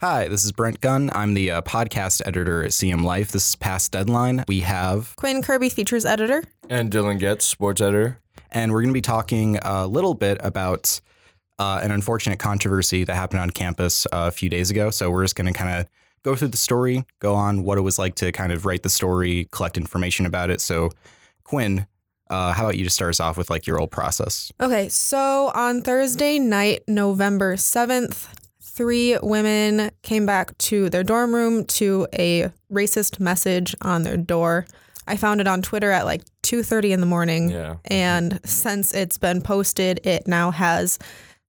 Hi, this is Brent Gunn. I'm the uh, podcast editor at CM Life. This is past deadline. We have, Quinn Kirby, features editor. And Dylan Getz, sports editor. and we're going to be talking a little bit about uh, an unfortunate controversy that happened on campus uh, a few days ago. So we're just going to kind of go through the story, go on what it was like to kind of write the story, collect information about it. So, Quinn, uh, how about you just start us off with like your old process? Okay, so on Thursday night, November 7th, three women came back to their dorm room to a racist message on their door. I found it on Twitter at like 2:30 in the morning. Yeah. And since it's been posted, it now has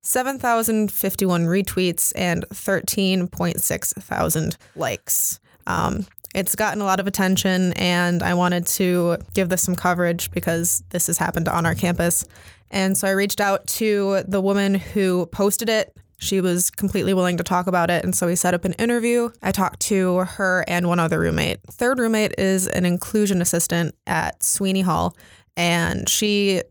7,051 retweets and 13.6 thousand likes. Um, it's gotten a lot of attention, and I wanted to give this some coverage because this has happened on our campus. And so I reached out to the woman who posted it. She was completely willing to talk about it. And so we set up an interview. I talked to her and one other roommate. Third roommate is an inclusion assistant at Sweeney Hall. And she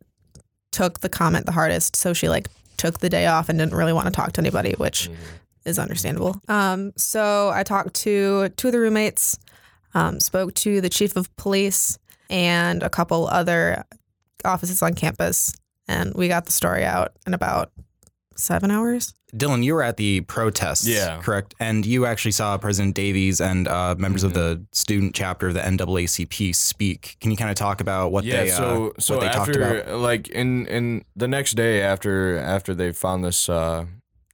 took the comment the hardest. So she like took the day off and didn't really want to talk to anybody, which is understandable. Um, so I talked to two of the roommates, um, spoke to the chief of police and a couple other offices on campus, and we got the story out in about seven hours. Dylan, you were at the protests, Yeah. correct? And you actually saw President Davies and uh, members of the student chapter of the NAACP speak. Can you kind of talk about what Yeah, they uh, so so what they talked after about? like in in the next day after after they found this uh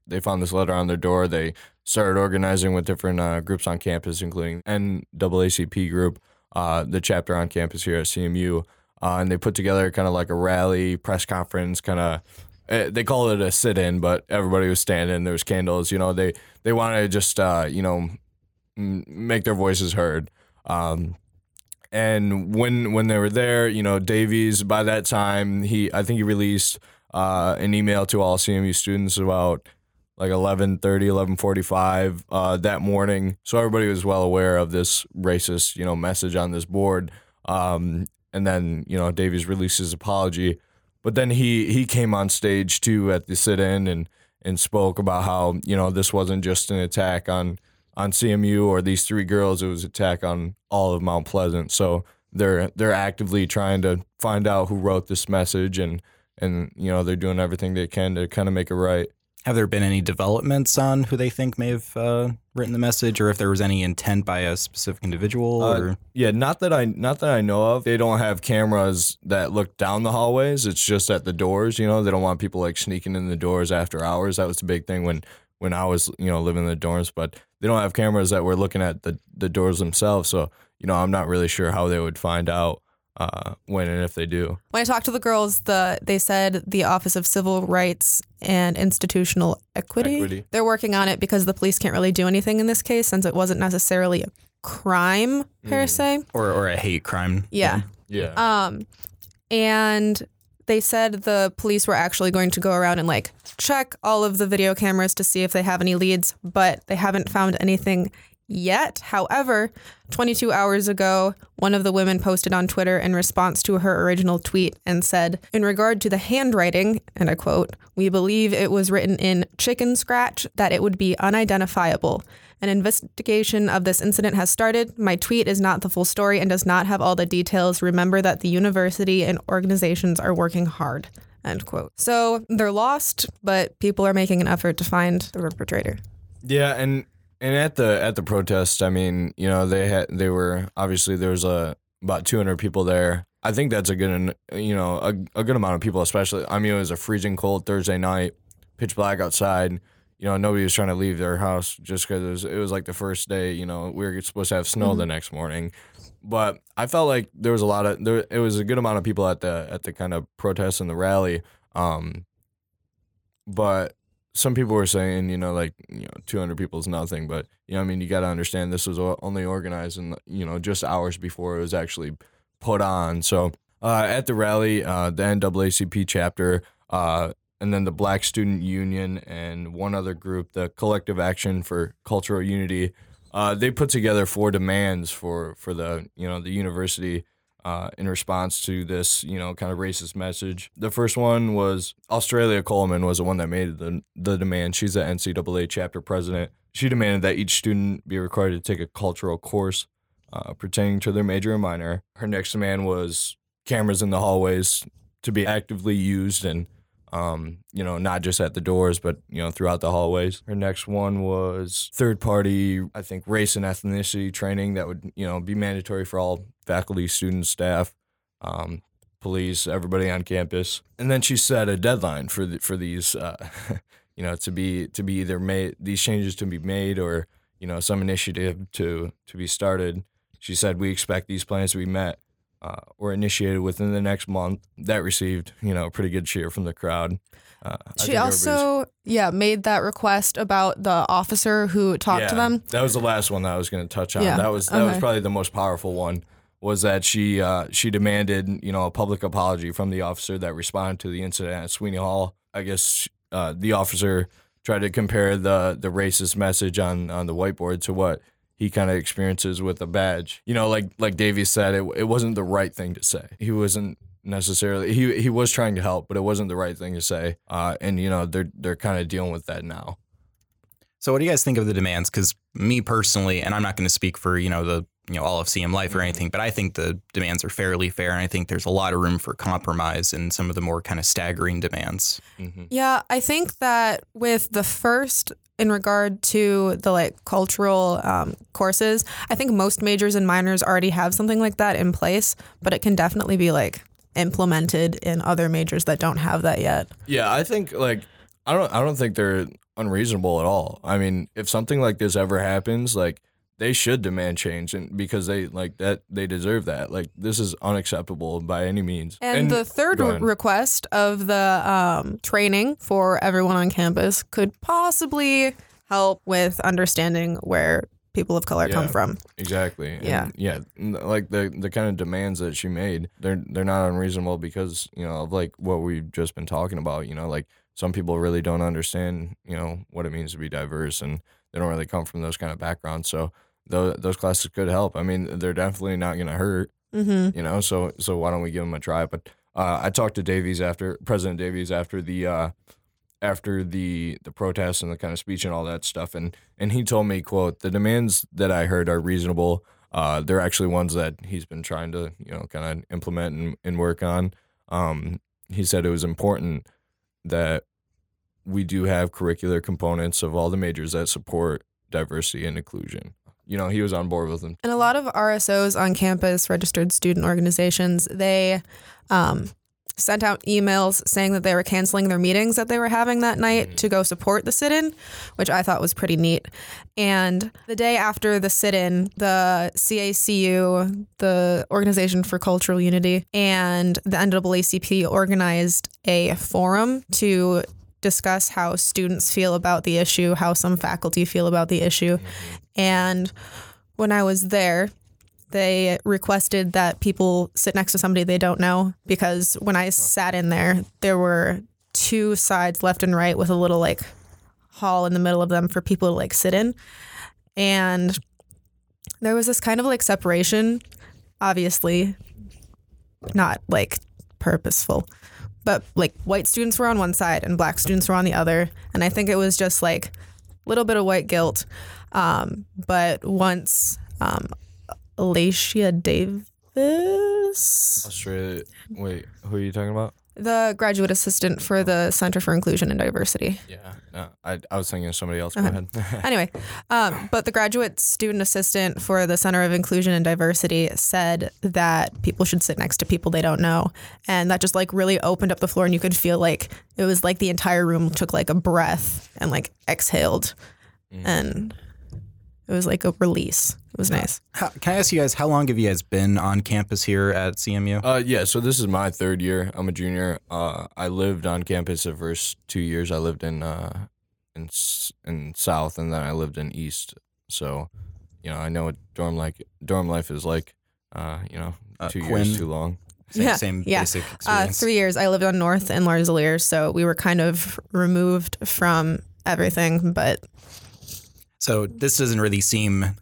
they found this letter on their door, they started organizing with different uh, groups on campus, including NAACP group, uh, the chapter on campus here at CMU, uh, and they put together kind of like a rally press conference, kind of. Uh, they call it a sit-in, but everybody was standing. There was candles. You know, they they wanted to just uh, you know make their voices heard. Um, and when when they were there, you know, Davies by that time he I think he released uh, an email to all CMU students about like 11:30 11:45 uh, that morning so everybody was well aware of this racist you know message on this board um, and then you know Davies released his apology but then he he came on stage too at the sit-in and and spoke about how you know this wasn't just an attack on on CMU or these three girls. It was an attack on all of Mount Pleasant. So they're they're actively trying to find out who wrote this message and and you know they're doing everything they can to kind of make it right Have there been any developments on who they think may have uh, written the message, or if there was any intent by a specific individual? Uh, Yeah, not that I not that I know of. They don't have cameras that look down the hallways. It's just at the doors. You know, they don't want people like sneaking in the doors after hours. That was the big thing when when I was you know living in the dorms. But they don't have cameras that were looking at the the doors themselves. So you know, I'm not really sure how they would find out uh, when and if they do. When I talked to the girls, the they said the Office of Civil Rights and Institutional Equity, Equity. they're working on it because the police can't really do anything in this case since it wasn't necessarily a crime per se. or or a hate crime? Yeah. Yeah. Um, and they said the police were actually going to go around and like check all of the video cameras to see if they have any leads, but they haven't found anything yet. However, 22 hours ago, one of the women posted on Twitter in response to her original tweet and said, In regard to the handwriting, and I quote, we believe it was written in chicken scratch, that it would be unidentifiable. An investigation of this incident has started. My tweet is not the full story and does not have all the details. Remember that the university and organizations are working hard. End quote. So they're lost, but people are making an effort to find the perpetrator. Yeah, and and at the at the protest, I mean, you know, they had they were obviously there was a about 200 people there. I think that's a good, you know, a, a good amount of people, especially. I mean, it was a freezing cold Thursday night, pitch black outside. You know, nobody was trying to leave their house just because it was, it was like the first day. You know, we were supposed to have snow the next morning, but I felt like there was a lot of there. It was a good amount of people at the at the kind of protest and the rally. Um, but some people were saying, you know, like, you know, 200 people is nothing, but, you know, I mean, you got to understand this was only organized in, you know, just hours before it was actually put on. So uh, at the rally, uh, the NAACP chapter, uh, and then the Black Student Union and one other group, the Collective Action for Cultural Unity, uh, they put together four demands for, for the, you know, the university uh, in response to this, you know, kind of racist message. The first one was Australia Coleman was the one that made the the demand. She's the NCAA chapter president. She demanded that each student be required to take a cultural course uh, pertaining to their major and minor. Her next demand was cameras in the hallways to be actively used and um, you know, not just at the doors, but you know, throughout the hallways. Her next one was third party, I think, race and ethnicity training that would you know be mandatory for all faculty, students, staff, um, police, everybody on campus. And then she set a deadline for the, for these, uh, you know, to be to be either made these changes to be made or you know some initiative to to be started. She said we expect these plans to be met uh, or initiated within the next month. That received, you know, pretty good cheer from the crowd. Uh, She also, yeah, made that request about the officer who talked to them. That was the last one that I was going to touch on. Yeah, That was that was probably the most powerful one. Was that she uh, she demanded you know a public apology from the officer that responded to the incident at Sweeney Hall. I guess uh, the officer tried to compare the the racist message on on the whiteboard to what he kind of experiences with a badge. You know, like like Davies said, it it wasn't the right thing to say. He wasn't necessarily he he was trying to help, but it wasn't the right thing to say. Uh, and you know they're they're kind of dealing with that now. So what do you guys think of the demands? Because me personally, and I'm not going to speak for you know the you know all of CM Life or anything, but I think the demands are fairly fair, and I think there's a lot of room for compromise in some of the more kind of staggering demands. Mm-hmm. Yeah, I think that with the first, in regard to the like cultural um, courses, I think most majors and minors already have something like that in place, but it can definitely be like implemented in other majors that don't have that yet. Yeah, I think like I don't I don't think they're unreasonable at all. I mean, if something like this ever happens, like they should demand change and because they like that they deserve that. Like this is unacceptable by any means. And, the third go re- ahead. request of the um, training for everyone on campus could possibly help with understanding where people of color come from. Exactly. And, Yeah. yeah. Like the the kind of demands that she made, they're they're not unreasonable because you know of like what we've just been talking about. You know, like some people really don't understand you know what it means to be diverse, and they don't really come from those kind of backgrounds. So those those classes could help. I mean, they're definitely not going to hurt. Mm-hmm. You know, so so why don't we give them a try? But uh, I talked to Davies after President Davies after the. Uh, after the the protests and the kind of speech and all that stuff and and he told me quote the demands that i heard are reasonable uh they're actually ones that he's been trying to you know kind of implement and, and work on um he said it was important that we do have curricular components of all the majors that support diversity and inclusion you know he was on board with them And a lot of RSOs on campus, registered student organizations, they um, sent out emails saying that they were canceling their meetings that they were having that night to go support the sit in, which I thought was pretty neat. And the day after the sit in, the CACU, the Organization for Cultural Unity, and the NAACP organized a forum to discuss how students feel about the issue, how some faculty feel about the issue. And when I was there, they requested that people sit next to somebody they don't know because when I sat in there, there were two sides left and right with a little like hall in the middle of them for people to like sit in. And there was this kind of like separation, obviously not like purposeful, but like white students were on one side and black students were on the other. And I think it was just like a little bit of white guilt. Um, but once um, Davis, australia wait who are you talking about the graduate assistant for the Center for Inclusion and Diversity. yeah no, I, I was thinking of somebody else go Uh-huh. ahead Anyway, um, but the graduate student assistant for the Center of Inclusion and Diversity said that people should sit next to people they don't know. And that just like really opened up the floor and you could feel like it was like the entire room took like a breath and like exhaled. And it was like a release. It was nice. How, can I ask you guys how long have you guys been on campus here at CMU? Uh, yeah. So this is my third year. I'm a junior. Uh, I lived on campus the first two years. I lived in uh, in in South, and then I lived in East. So, you know, I know what dorm like dorm life is like. Uh, you know, Uh, two Quinn? years too long. Same, yeah, same yeah. basic Uh, three years. I lived on North and Larzelere, so we were kind of removed from everything. But So this doesn't really seem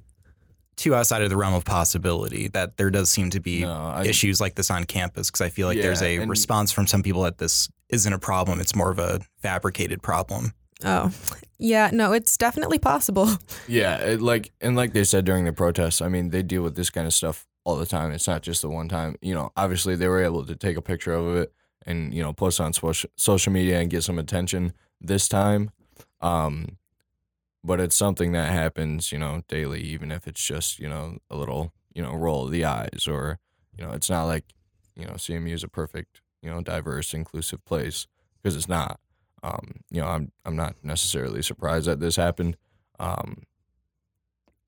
too outside of the realm of possibility that there does seem to be No, I- issues like this on campus because I feel like there's a and- response from some people that this isn't a problem. It's more of a fabricated problem. Oh, yeah. No, it's definitely possible. Yeah, it, like and like they said during the protests, I mean, they deal with this kind of stuff all the time. It's not just the one time. You know, obviously they were able to take a picture of it and you know post on social social media and get some attention this time. Um, but it's something that happens, you know, daily, even if it's just you know a little you know roll of the eyes or you know it's not like you know CMU is a perfect you know diverse inclusive place because it's not. Um, you know, I'm I'm not necessarily surprised that this happened. Um,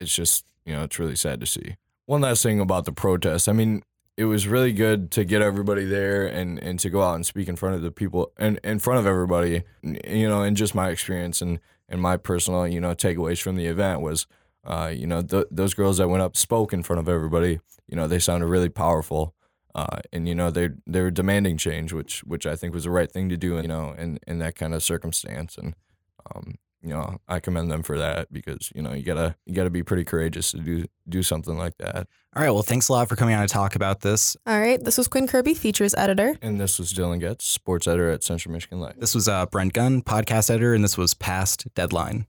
it's just you know it's really sad to see. One last thing about the protest. I mean, it was really good to get everybody there and and to go out and speak in front of the people and in front of everybody. You know, and just my experience and and my personal you know takeaways from the event was, uh, you know, th- those girls that went up spoke in front of everybody. You know, they sounded really powerful. Uh, and you know they they were demanding change, which which I think was the right thing to do. You know, in in that kind of circumstance, and um, you know I commend them for that because you know you gotta you gotta be pretty courageous to do do something like that. All right. Well, thanks a lot for coming on to talk about this. All right. This was Quinn Kirby, features editor. And this was Dylan Getz, sports editor at Central Michigan Life. This was uh, Brent Gunn, podcast editor, and this was Past Deadline.